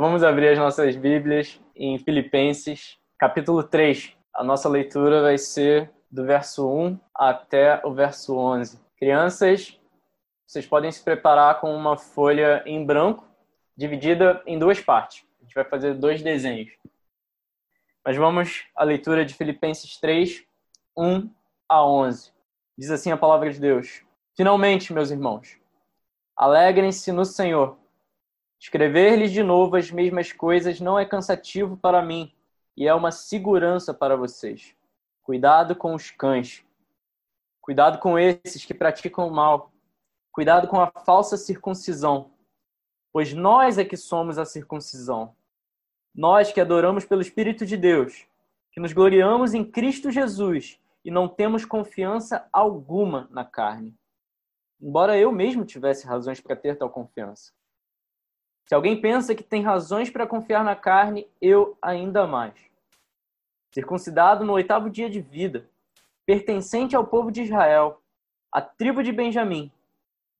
Vamos abrir as nossas Bíblias em Filipenses, capítulo 3. A nossa leitura vai ser do verso 1 até o verso 11. Crianças, vocês podem se preparar com uma folha em branco, dividida em duas partes. A gente vai fazer dois desenhos. Mas vamos à leitura de Filipenses 3, 1 a 11. Diz assim a palavra de Deus: Finalmente, meus irmãos, alegrem-se no Senhor. Escrever-lhes de novo as mesmas coisas não é cansativo para mim e é uma segurança para vocês. Cuidado com os cães. Cuidado com esses que praticam o mal. Cuidado com a falsa circuncisão. Pois nós é que somos a circuncisão. Nós que adoramos pelo Espírito de Deus, que nos gloriamos em Cristo Jesus e não temos confiança alguma na carne. Embora eu mesmo tivesse razões para ter tal confiança. Se alguém pensa que tem razões para confiar na carne, eu ainda mais. Circuncidado no oitavo dia de vida, pertencente ao povo de Israel, à tribo de Benjamim,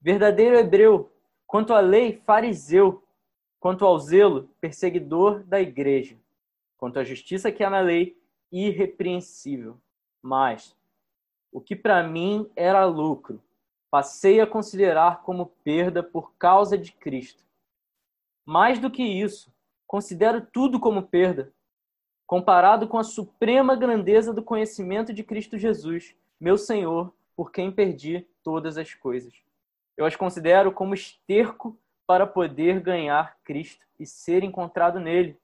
verdadeiro hebreu, quanto à lei, fariseu, quanto ao zelo, perseguidor da igreja, quanto à justiça que há na lei, irrepreensível. Mas o que para mim era lucro, passei a considerar como perda por causa de Cristo. Mais do que isso, considero tudo como perda, comparado com a suprema grandeza do conhecimento de Cristo Jesus, meu Senhor, por quem perdi todas as coisas. Eu as considero como esterco para poder ganhar Cristo e ser encontrado nele,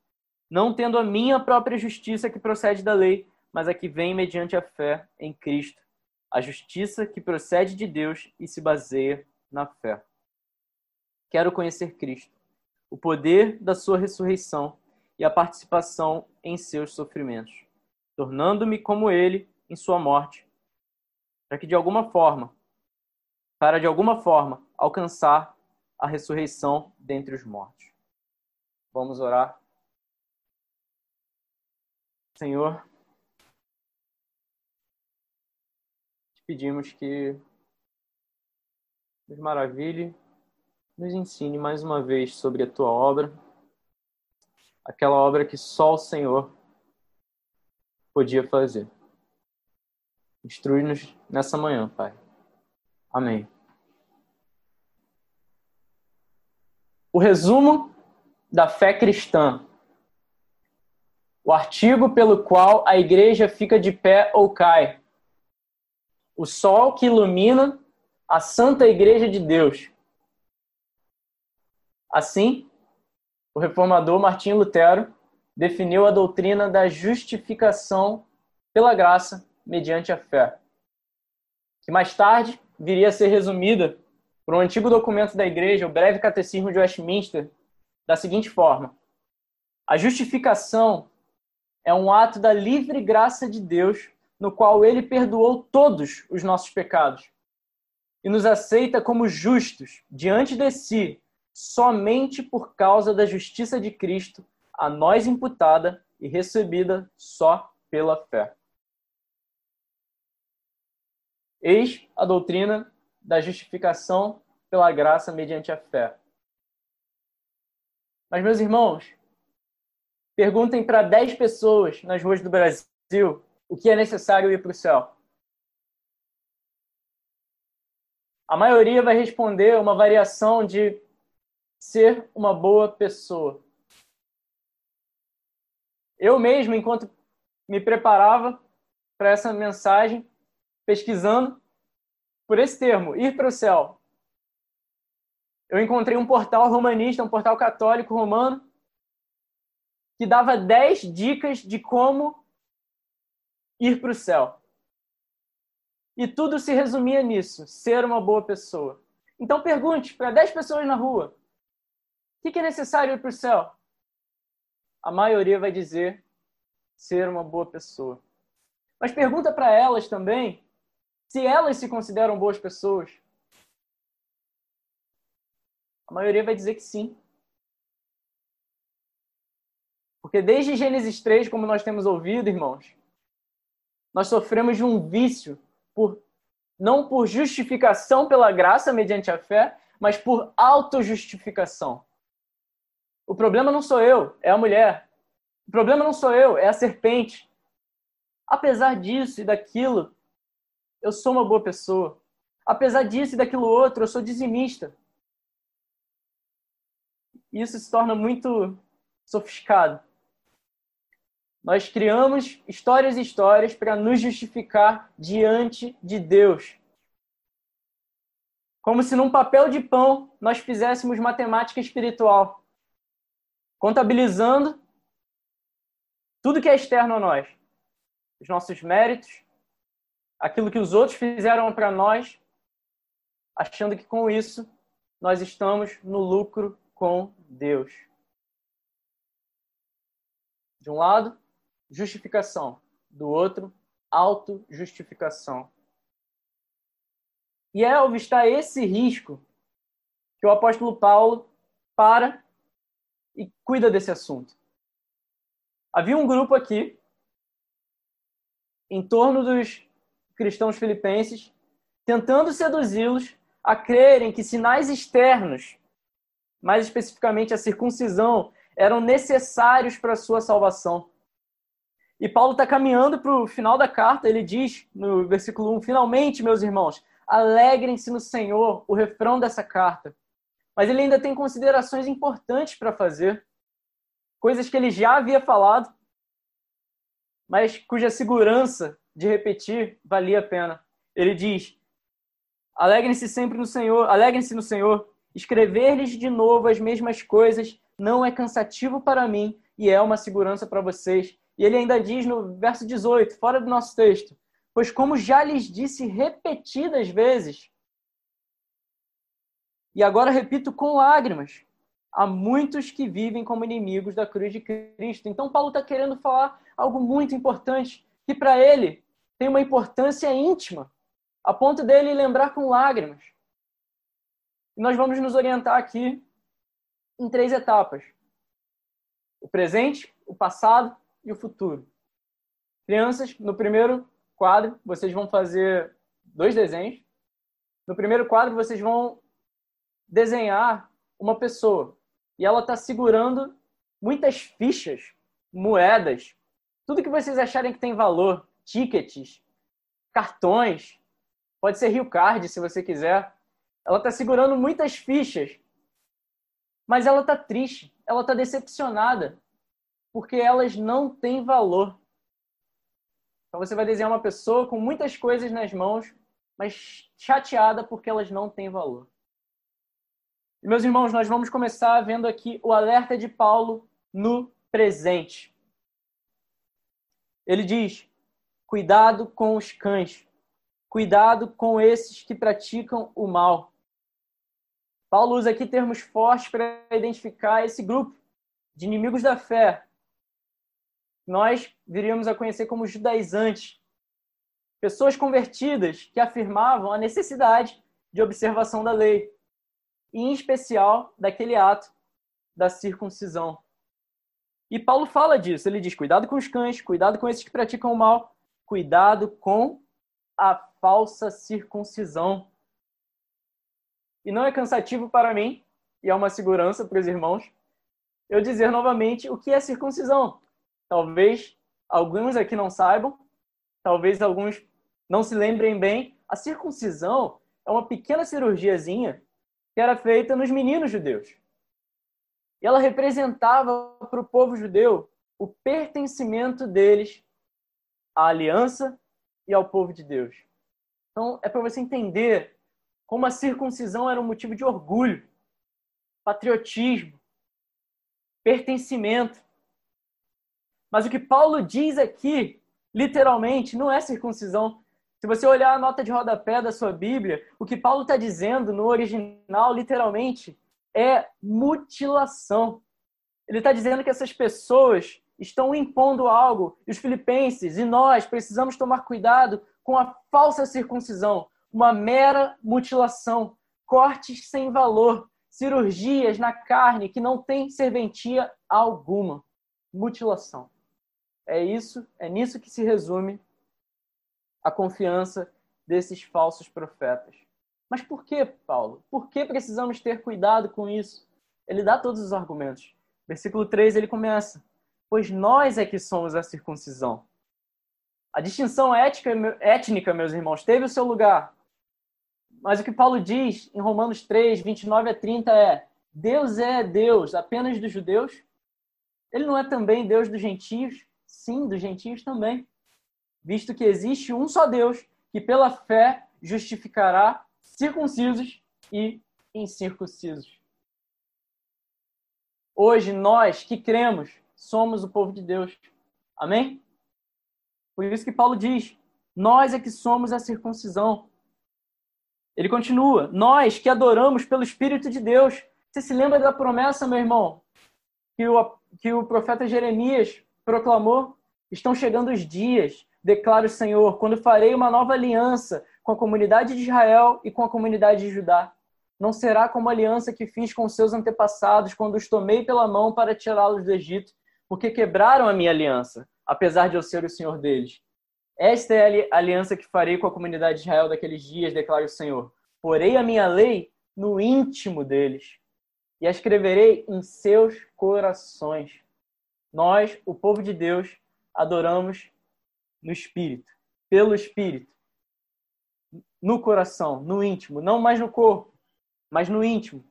não tendo a minha própria justiça que procede da lei, mas a que vem mediante a fé em Cristo, a justiça que procede de Deus e se baseia na fé. Quero conhecer Cristo o poder da sua ressurreição e a participação em seus sofrimentos, tornando-me como ele em sua morte, para que de alguma forma, para de alguma forma alcançar a ressurreição dentre os mortos. Vamos orar. Senhor, te pedimos que nos maravilhe nos ensine mais uma vez sobre a tua obra, aquela obra que só o Senhor podia fazer. Instrui-nos nessa manhã, Pai. Amém. O resumo da fé cristã. O artigo pelo qual a igreja fica de pé ou cai. O sol que ilumina a santa igreja de Deus Assim, o reformador Martinho Lutero definiu a doutrina da justificação pela graça mediante a fé, que mais tarde viria a ser resumida por um antigo documento da Igreja, o Breve Catecismo de Westminster, da seguinte forma: A justificação é um ato da livre graça de Deus, no qual ele perdoou todos os nossos pecados e nos aceita como justos diante de si somente por causa da justiça de Cristo, a nós imputada e recebida só pela fé. Eis a doutrina da justificação pela graça mediante a fé. Mas, meus irmãos, perguntem para 10 pessoas nas ruas do Brasil o que é necessário ir para o céu. A maioria vai responder uma variação de ser uma boa pessoa. Eu mesmo, enquanto me preparava para essa mensagem, pesquisando por esse termo, ir para o céu, eu encontrei um portal romanista, um portal católico romano, que dava 10 dicas de como ir para o céu. E tudo se resumia nisso: ser uma boa pessoa. Então pergunte para 10 pessoas na rua: o que é necessário para o céu? A maioria vai dizer ser uma boa pessoa. Mas pergunta para elas também se elas se consideram boas pessoas. A maioria vai dizer que sim. Porque desde Gênesis 3, como nós temos ouvido, irmãos, nós sofremos de um vício por não por justificação pela graça mediante a fé, mas por autojustificação. O problema não sou eu, é a mulher. O problema não sou eu, é a serpente. Apesar disso e daquilo, eu sou uma boa pessoa. Apesar disso e daquilo outro, eu sou dizimista. Isso se torna muito sofisticado. Nós criamos histórias e histórias para nos justificar diante de Deus. Como se num papel de pão nós fizéssemos matemática espiritual, contabilizando tudo que é externo a nós, os nossos méritos, aquilo que os outros fizeram para nós, achando que com isso nós estamos no lucro com Deus. De um lado, justificação, do outro, autojustificação. E é ao vistar esse risco que o apóstolo Paulo para e cuida desse assunto. Havia um grupo aqui, em torno dos cristãos filipenses, tentando seduzi-los a crerem que sinais externos, mais especificamente a circuncisão, eram necessários para a sua salvação. E Paulo está caminhando para o final da carta, ele diz no versículo 1: Finalmente, meus irmãos, alegrem-se no Senhor, o refrão dessa carta. Mas ele ainda tem considerações importantes para fazer, coisas que ele já havia falado, mas cuja segurança de repetir valia a pena. Ele diz: Alegrem-se sempre no Senhor, alegrem-se no Senhor. Escrever-lhes de novo as mesmas coisas não é cansativo para mim e é uma segurança para vocês. E ele ainda diz no verso 18, fora do nosso texto: Pois, como já lhes disse repetidas vezes, e agora repito com lágrimas, há muitos que vivem como inimigos da cruz de Cristo. Então, Paulo está querendo falar algo muito importante, que para ele tem uma importância íntima, a ponto dele lembrar com lágrimas. E nós vamos nos orientar aqui em três etapas: o presente, o passado e o futuro. Crianças, no primeiro quadro, vocês vão fazer dois desenhos. No primeiro quadro, vocês vão desenhar uma pessoa. E ela está segurando muitas fichas, moedas, tudo que vocês acharem que tem valor, tickets, cartões, pode ser Rio Card se você quiser. Ela está segurando muitas fichas, mas ela está triste, ela está decepcionada, porque elas não têm valor. Então você vai desenhar uma pessoa com muitas coisas nas mãos, mas chateada porque elas não têm valor. Meus irmãos, nós vamos começar vendo aqui o alerta de Paulo no presente. Ele diz: cuidado com os cães, cuidado com esses que praticam o mal. Paulo usa aqui termos fortes para identificar esse grupo de inimigos da fé, nós viríamos a conhecer como judaizantes, pessoas convertidas que afirmavam a necessidade de observação da lei, e em especial daquele ato da circuncisão. E Paulo fala disso, ele diz: cuidado com os cães, cuidado com esses que praticam o mal, cuidado com a falsa circuncisão. E não é cansativo para mim, e é uma segurança para os irmãos, eu dizer novamente o que é circuncisão. Talvez alguns aqui não saibam, talvez alguns não se lembrem bem. A circuncisão é uma pequena cirurgiazinha que era feita nos meninos judeus. E ela representava para o povo judeu o pertencimento deles à aliança e ao povo de Deus. Então, é para você entender como a circuncisão era um motivo de orgulho, patriotismo, pertencimento. Mas o que Paulo diz aqui, literalmente, não é circuncisão. Se você olhar a nota de rodapé da sua Bíblia, o que Paulo está dizendo no original, literalmente, é mutilação. Ele está dizendo que essas pessoas estão impondo algo, e os filipenses e nós precisamos tomar cuidado com a falsa circuncisão, uma mera mutilação, cortes sem valor, cirurgias na carne que não têm serventia alguma. Mutilação. É isso, é nisso que se resume a confiança desses falsos profetas. Mas por que, Paulo? Por que precisamos ter cuidado com isso? Ele dá todos os argumentos. Versículo 3 ele começa: Pois nós é que somos a circuncisão. A distinção ética, étnica, meus irmãos, teve o seu lugar. Mas o que Paulo diz em Romanos 3, 29 a 30 é: Deus é Deus apenas dos judeus? Ele não é também Deus dos gentios? Sim, dos gentios também. Visto que existe um só Deus que pela fé justificará circuncisos e incircuncisos. Hoje, nós que cremos, somos o povo de Deus. Amém? Por isso que Paulo diz: nós é que somos a circuncisão. Ele continua: nós que adoramos pelo Espírito de Deus. Você se lembra da promessa, meu irmão, que o, que o profeta Jeremias proclamou? Estão chegando os dias, declara o Senhor, quando farei uma nova aliança com a comunidade de Israel e com a comunidade de Judá. Não será como a aliança que fiz com seus antepassados quando os tomei pela mão para tirá-los do Egito, porque quebraram a minha aliança, apesar de eu ser o Senhor deles. Esta é a aliança que farei com a comunidade de Israel daqueles dias, declara o Senhor. Porei a minha lei no íntimo deles e a escreverei em seus corações. Nós, o povo de Deus, adoramos no Espírito, pelo Espírito no coração, no íntimo, não mais no corpo, mas no íntimo.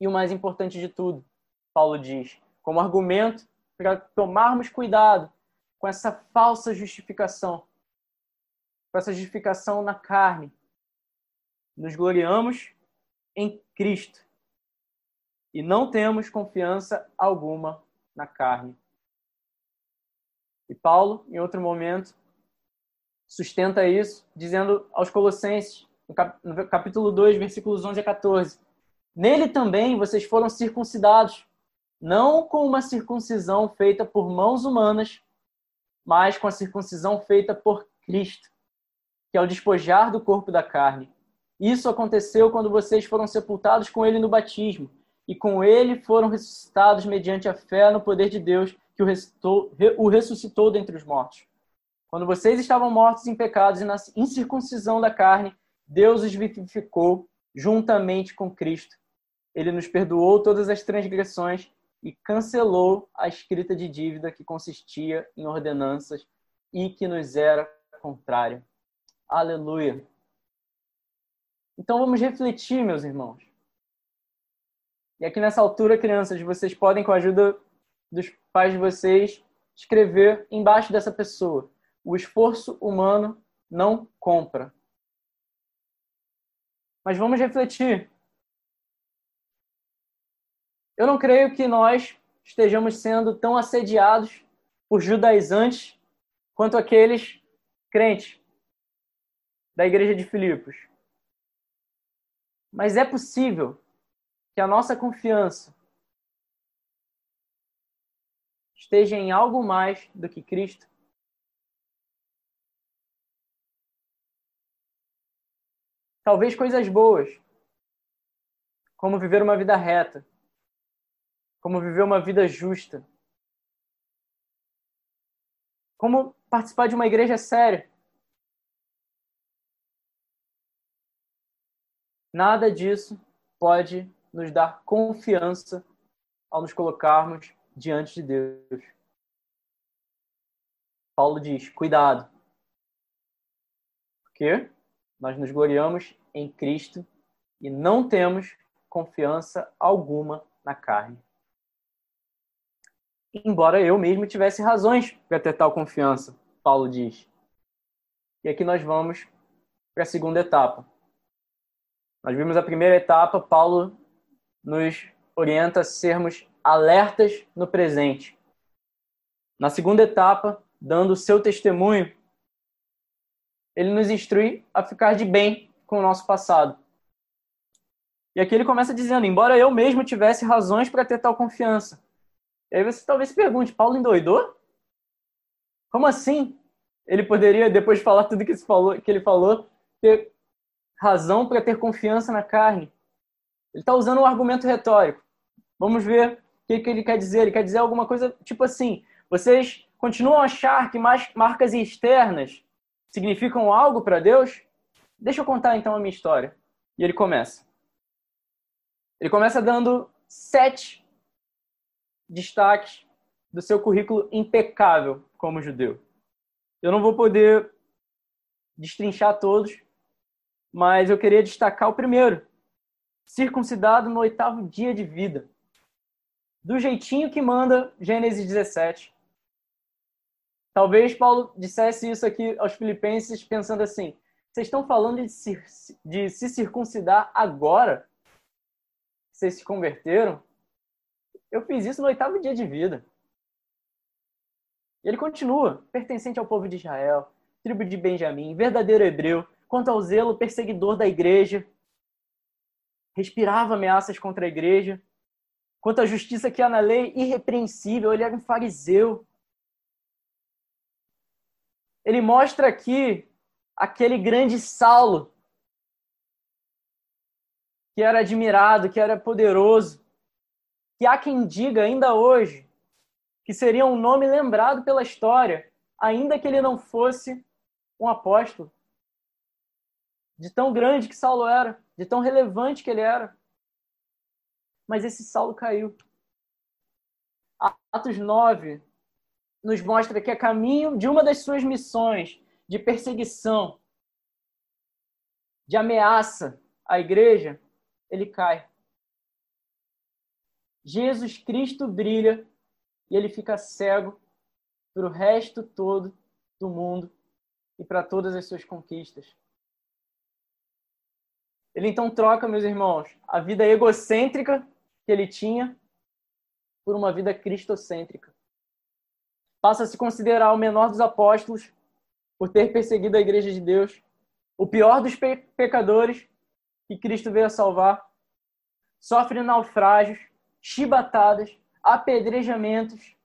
E o mais importante de tudo, Paulo diz, como argumento para tomarmos cuidado com essa falsa justificação, com essa justificação na carne. Nos gloriamos em Cristo e não temos confiança alguma na carne. E Paulo, em outro momento, sustenta isso, dizendo aos Colossenses, no capítulo 2, versículos 11 a 14: Nele também vocês foram circuncidados, não com uma circuncisão feita por mãos humanas, mas com a circuncisão feita por Cristo, que é o despojar do corpo da carne. Isso aconteceu quando vocês foram sepultados com ele no batismo, e com ele foram ressuscitados mediante a fé no poder de Deus que o ressuscitou dentre os mortos. Quando vocês estavam mortos em pecados e na incircuncisão da carne, Deus os vivificou juntamente com Cristo. Ele nos perdoou todas as transgressões e cancelou a escrita de dívida que consistia em ordenanças e que nos era contrária. Aleluia. Então vamos refletir, meus irmãos. E aqui nessa altura, crianças, vocês podem, com a ajuda dos de vocês, escrever embaixo dessa pessoa o esforço humano não compra. Mas vamos refletir. Eu não creio que nós estejamos sendo tão assediados por judaizantes quanto aqueles crentes da igreja de Filipos. Mas é possível que a nossa confiança esteja em algo mais do que Cristo? Talvez coisas boas, como viver uma vida reta, como viver uma vida justa, como participar de uma igreja séria. Nada disso pode nos dar confiança ao nos colocarmos diante de Deus. Paulo diz: cuidado. Por quê? Nós nos gloriamos em Cristo e não temos confiança alguma na carne. Embora eu mesmo tivesse razões para ter tal confiança, Paulo diz. E aqui nós vamos para a segunda etapa. Nós vimos a primeira etapa, Paulo nos orienta a sermos alertas no presente. Na segunda etapa, dando seu testemunho, ele nos instrui a ficar de bem com o nosso passado. E aqui ele começa dizendo: embora eu mesmo tivesse razões para ter tal confiança. E aí você talvez se pergunte: Paulo endoidou? Como assim? Ele poderia, depois de falar tudo que, falou, que ele falou, ter razão para ter confiança na carne. Ele está usando um argumento retórico. Vamos ver que, que ele quer dizer. Ele quer dizer alguma coisa tipo assim: vocês continuam a achar que marcas externas significam algo para Deus? Deixa eu contar então a minha história. E ele começa. Ele começa dando sete destaques do seu currículo impecável como judeu. Eu não vou poder destrinchar todos, mas eu queria destacar o primeiro: circuncidado no oitavo dia de vida. Do jeitinho que manda Gênesis 17. Talvez Paulo dissesse isso aqui aos filipenses pensando assim: vocês estão falando de se, de se circuncidar agora? Vocês se converteram? Eu fiz isso no oitavo dia de vida. E ele continua, pertencente ao povo de Israel, tribo de Benjamim, verdadeiro hebreu, quanto ao zelo perseguidor da igreja, respirava ameaças contra a igreja, quanto à justiça que há na lei, irrepreensível, ele era um fariseu. Ele mostra aqui aquele grande Saulo, que era admirado, que era poderoso, que há quem diga ainda hoje que seria um nome lembrado pela história, ainda que ele não fosse um apóstolo. De tão grande que Saulo era, de tão relevante que ele era. Mas esse Saulo caiu. Atos 9 nos mostra que a caminho de uma das suas missões de perseguição, de ameaça à igreja, ele cai. Jesus Cristo brilha e ele fica cego para o resto todo do mundo e para todas as suas conquistas. Ele então troca, meus irmãos, a vida egocêntrica que ele tinha por uma vida cristocêntrica. Passa a se considerar o menor dos apóstolos por ter perseguido a igreja de Deus, o pior dos pe pecadores que Cristo veio a salvar. Sofre naufrágios, chibatadas, apedrejamentos.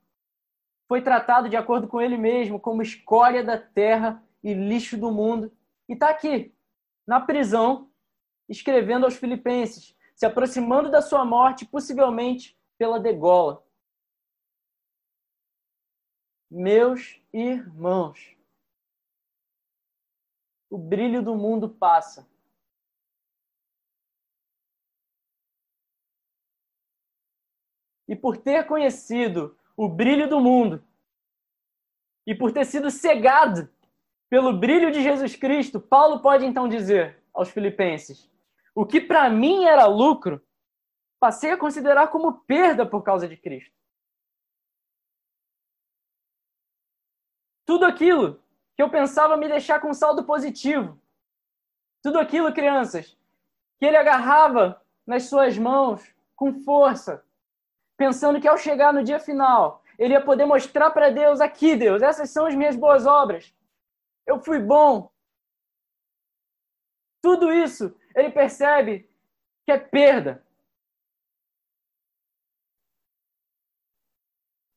Foi tratado de acordo com ele mesmo como escória da terra e lixo do mundo. E está aqui, na prisão, escrevendo aos filipenses, se aproximando da sua morte, possivelmente pela degola. Meus irmãos, o brilho do mundo passa. E por ter conhecido o brilho do mundo, e por ter sido cegado pelo brilho de Jesus Cristo, Paulo pode então dizer aos Filipenses: o que para mim era lucro, passei a considerar como perda por causa de Cristo. Tudo aquilo que eu pensava me deixar com saldo positivo, tudo aquilo, crianças, que ele agarrava nas suas mãos com força, pensando que ao chegar no dia final, ele ia poder mostrar para Deus: aqui, Deus, essas são as minhas boas obras. Eu fui bom. Tudo isso ele percebe que é perda.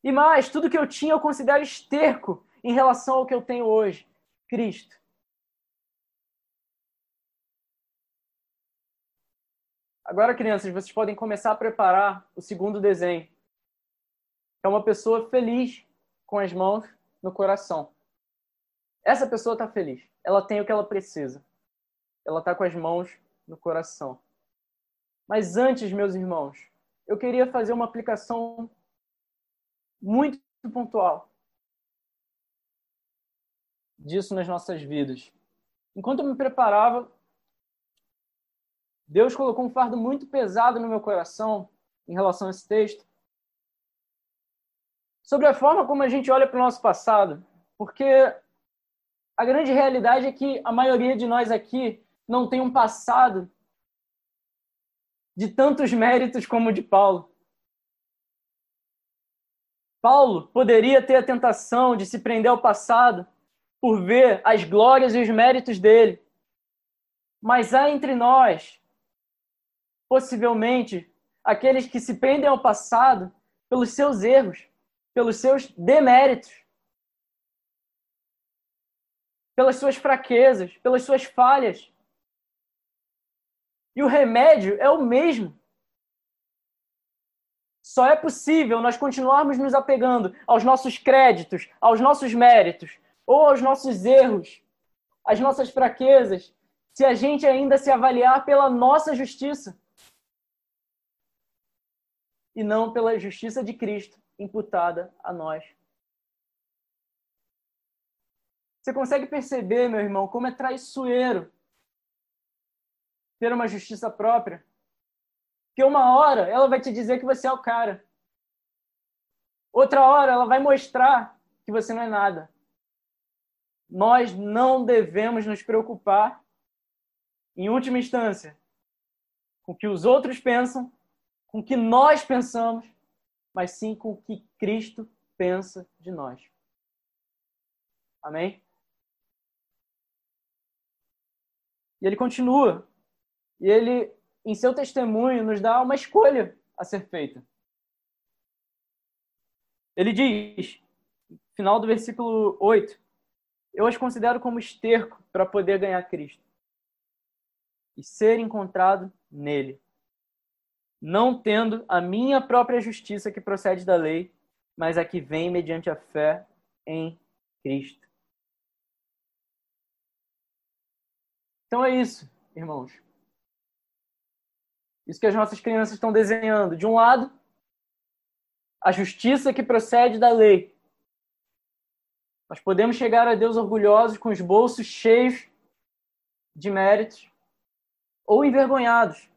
E mais, tudo que eu tinha eu considero esterco em relação ao que eu tenho hoje: Cristo. Agora, crianças, vocês podem começar a preparar o segundo desenho. É uma pessoa feliz com as mãos no coração. Essa pessoa está feliz. Ela tem o que ela precisa. Ela está com as mãos no coração. Mas antes, meus irmãos, eu queria fazer uma aplicação muito pontual disso nas nossas vidas. Enquanto eu me preparava Deus colocou um fardo muito pesado no meu coração em relação a esse texto. Sobre a forma como a gente olha para o nosso passado. Porque a grande realidade é que a maioria de nós aqui não tem um passado de tantos méritos como o de Paulo. Paulo poderia ter a tentação de se prender ao passado por ver as glórias e os méritos dele. Mas há entre nós possivelmente aqueles que se prendem ao passado pelos seus erros, pelos seus deméritos, pelas suas fraquezas, pelas suas falhas. E o remédio é o mesmo. Só é possível nós continuarmos nos apegando aos nossos créditos, aos nossos méritos, ou aos nossos erros, às nossas fraquezas, se a gente ainda se avaliar pela nossa justiça. e não pela justiça de Cristo imputada a nós. Você consegue perceber, meu irmão, como é traiçoeiro ter uma justiça própria? Porque uma hora ela vai te dizer que você é o cara. Outra hora ela vai mostrar que você não é nada. Nós não devemos nos preocupar, em última instância, com o que os outros pensam, com o que nós pensamos, mas sim com o que Cristo pensa de nós. Amém? E ele continua. E ele, em seu testemunho, nos dá uma escolha a ser feita. Ele diz, final do versículo 8: Eu as considero como esterco para poder ganhar Cristo e ser encontrado nele, não tendo a minha própria justiça que procede da lei, mas a que vem mediante a fé em Cristo. Então é isso, irmãos. Isso que as nossas crianças estão desenhando. De um lado, a justiça que procede da lei. Nós podemos chegar a Deus orgulhosos, com os bolsos cheios de méritos, ou envergonhados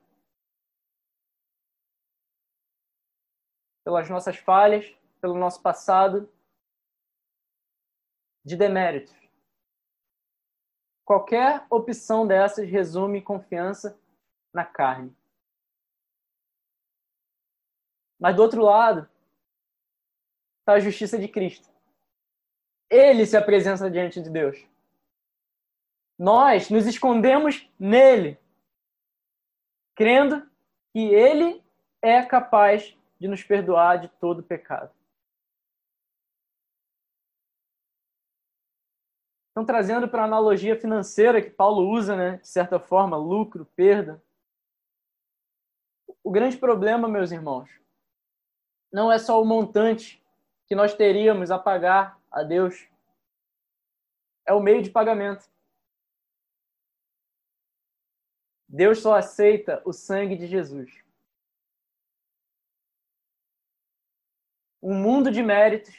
pelas nossas falhas, pelo nosso passado de deméritos. Qualquer opção dessas resume confiança na carne. Mas do outro lado está a justiça de Cristo. Ele se apresenta diante de Deus. Nós nos escondemos nele, crendo que ele é capaz de nos perdoar de todo pecado. Então, trazendo para a analogia financeira que Paulo usa, né, de certa forma, lucro, perda. O grande problema, meus irmãos, não é só o montante que nós teríamos a pagar a Deus, é o meio de pagamento. Deus só aceita o sangue de Jesus. Um mundo de méritos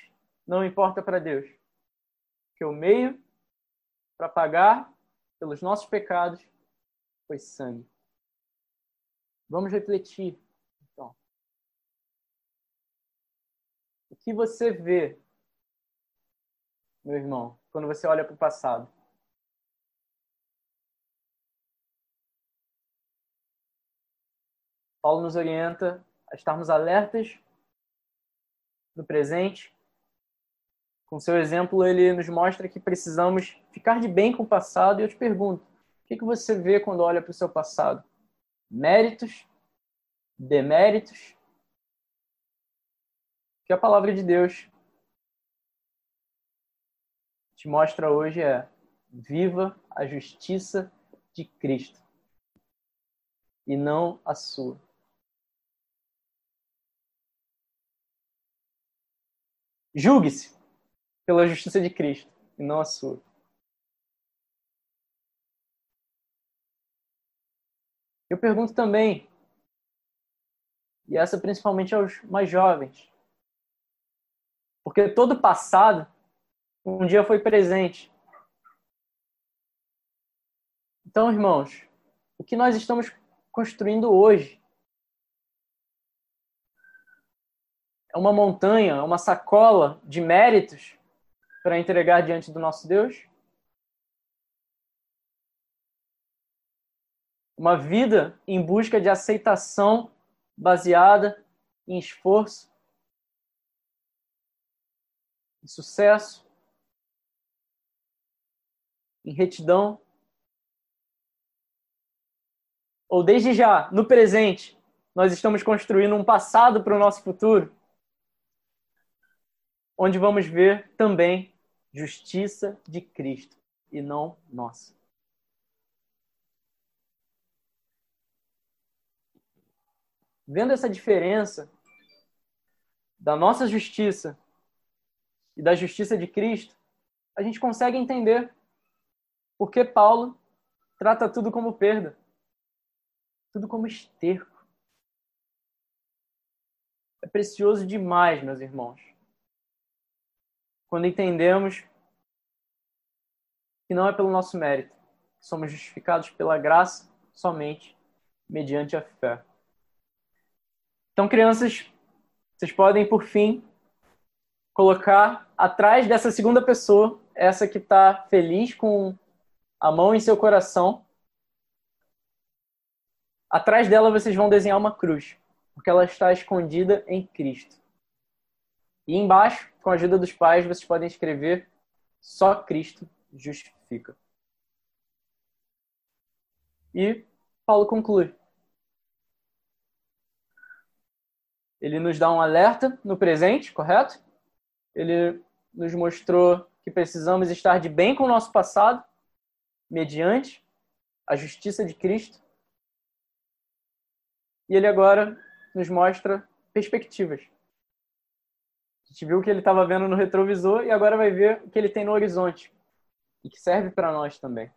não importa para Deus, que o meio para pagar pelos nossos pecados foi sangue. Vamos refletir, então. O que você vê, meu irmão, quando você olha para o passado? Paulo nos orienta a estarmos alertas no presente com seu exemplo, ele nos mostra que precisamos ficar de bem com o passado. E eu te pergunto, o que, que você vê quando olha para o seu passado? Méritos? Deméritos? Que a palavra de Deus te mostra hoje é viva a justiça de Cristo e não a sua. Julgue-se pela justiça de Cristo e não a sua. Eu pergunto também, e essa principalmente aos mais jovens, porque todo passado um dia foi presente. Então, irmãos, o que nós estamos construindo hoje é uma montanha, uma sacola de méritos para entregar diante do nosso Deus? Uma vida em busca de aceitação baseada em esforço, em sucesso, em retidão. Ou desde já, no presente, nós estamos construindo um passado para o nosso futuro, onde vamos ver também justiça de Cristo e não nossa. Vendo essa diferença da nossa justiça e da justiça de Cristo, a gente consegue entender por que Paulo trata tudo como perda, tudo como esterco. é precioso demais, meus irmãos. Quando entendemos que não é pelo nosso mérito, somos justificados pela graça somente mediante a fé. Então, crianças, vocês podem, por fim, colocar atrás dessa segunda pessoa, essa que está feliz com a mão em seu coração. Atrás dela vocês vão desenhar uma cruz, porque ela está escondida em Cristo. E embaixo, com a ajuda dos pais, vocês podem escrever só Cristo justifica. E Paulo conclui. Ele nos dá um alerta no presente, correto? Ele nos mostrou que precisamos estar de bem com o nosso passado, mediante a justiça de Cristo. E ele agora nos mostra perspectivas. A gente viu o que ele estava vendo no retrovisor e agora vai ver o que ele tem no horizonte e que serve para nós também.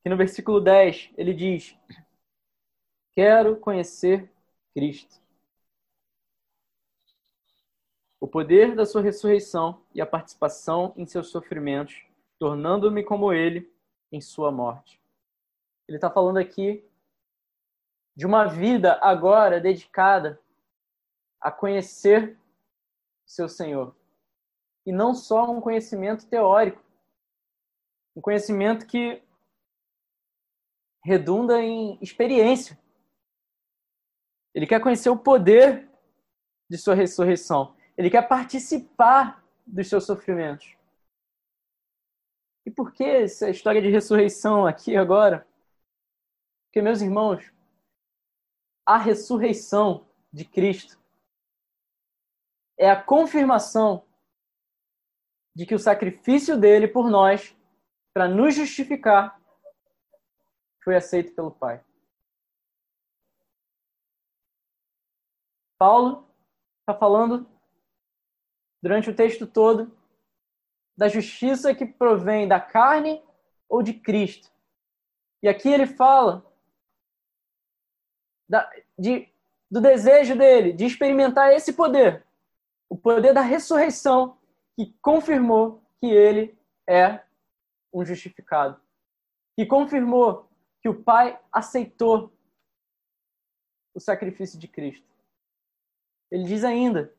Aqui no versículo 10, ele diz: Quero conhecer Cristo. O poder da sua ressurreição e a participação em seus sofrimentos, tornando-me como ele em sua morte. Ele está falando aqui de uma vida agora dedicada a conhecer seu Senhor. E não só um conhecimento teórico, um conhecimento que redunda em experiência. Ele quer conhecer o poder de sua ressurreição. Ele quer participar dos seus sofrimentos. E por que essa história de ressurreição aqui agora? Porque, meus irmãos, a ressurreição de Cristo é a confirmação de que o sacrifício dele por nós para nos justificar, foi aceito pelo Pai. Paulo está falando durante o texto todo da justiça que provém da carne ou de Cristo. E aqui ele fala da, de, do desejo dele de experimentar esse poder, o poder da ressurreição, que confirmou que ele é um justificado. E confirmou que o Pai aceitou o sacrifício de Cristo. Ele diz ainda: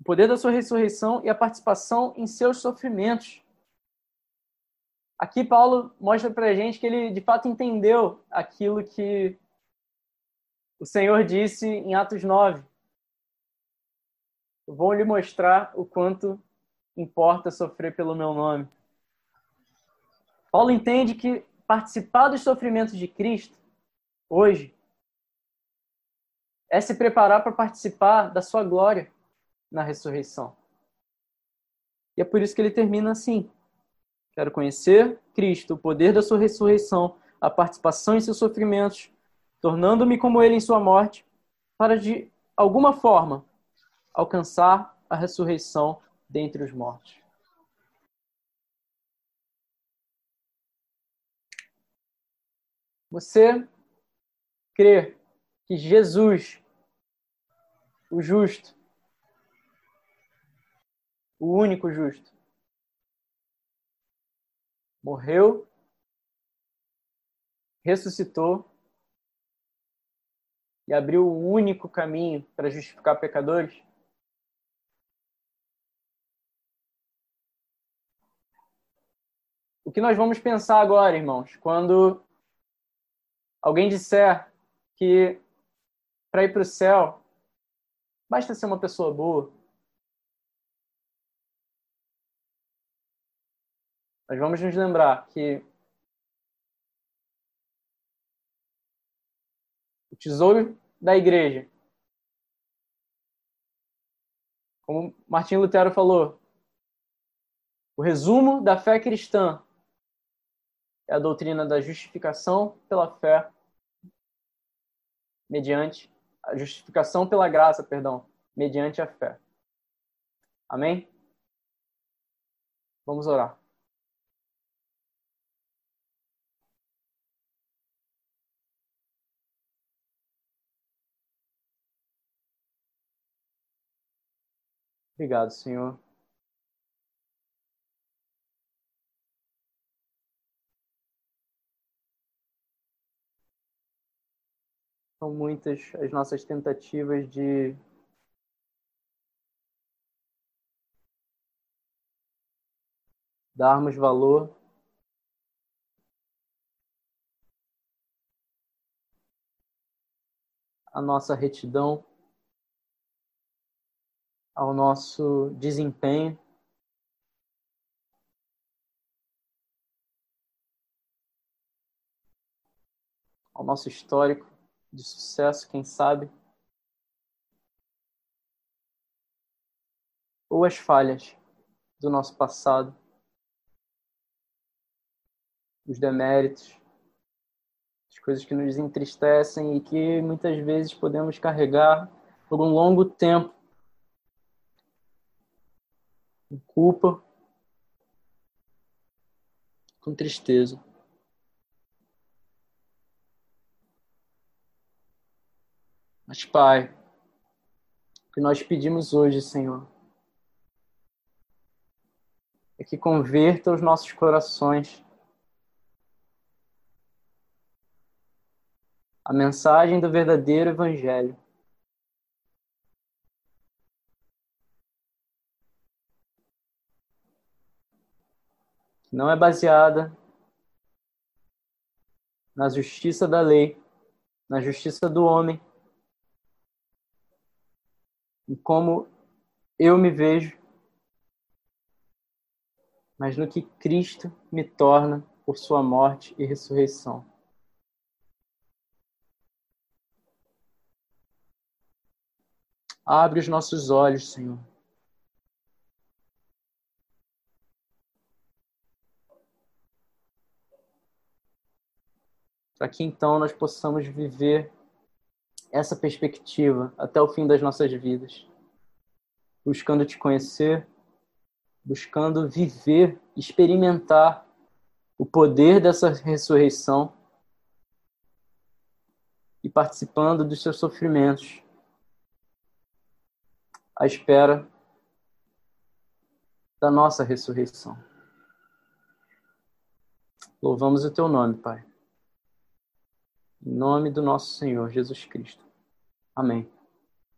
o poder da sua ressurreição e a participação em seus sofrimentos. Aqui Paulo mostra para a gente que ele de fato entendeu aquilo que o Senhor disse em Atos 9. Vou lhe mostrar o quanto importa sofrer pelo meu nome. Paulo entende que participar dos sofrimentos de Cristo hoje é se preparar para participar da sua glória na ressurreição. E é por isso que ele termina assim: Quero conhecer Cristo, o poder da sua ressurreição, a participação em seus sofrimentos, tornando-me como ele em sua morte, para de alguma forma alcançar a ressurreição dentre os mortos. Você crê que Jesus, o justo, o único justo, morreu, ressuscitou. E abriu o único caminho para justificar pecadores? O que nós vamos pensar agora, irmãos, quando alguém disser que para ir para o céu basta ser uma pessoa boa, nós vamos nos lembrar que o tesouro da igreja, como Martim Lutero falou, o resumo da fé cristã é a doutrina da justificação pela fé mediante a justificação pela graça, perdão, mediante a fé. Amém? Vamos orar. Obrigado, Senhor. São muitas as nossas tentativas de darmos valor à nossa retidão, ao nosso desempenho. Ao nosso histórico de sucesso, quem sabe? Ou as falhas do nosso passado os deméritos, as coisas que nos entristecem e que muitas vezes podemos carregar por um longo tempo com culpa, com tristeza. Mas, Pai, o que nós pedimos hoje, Senhor, é que converta os nossos corações a mensagem do verdadeiro Evangelho. Que não é baseada na justiça da lei, na justiça do homem, em como eu me vejo, mas no que Cristo me torna por sua morte e ressurreição. Abre os nossos olhos, Senhor. Para que então nós possamos viver essa perspectiva até o fim das nossas vidas, buscando te conhecer, buscando viver, experimentar o poder dessa ressurreição e participando dos seus sofrimentos à espera da nossa ressurreição. Louvamos o teu nome, Pai. Em nome do nosso Senhor Jesus Cristo. Amém.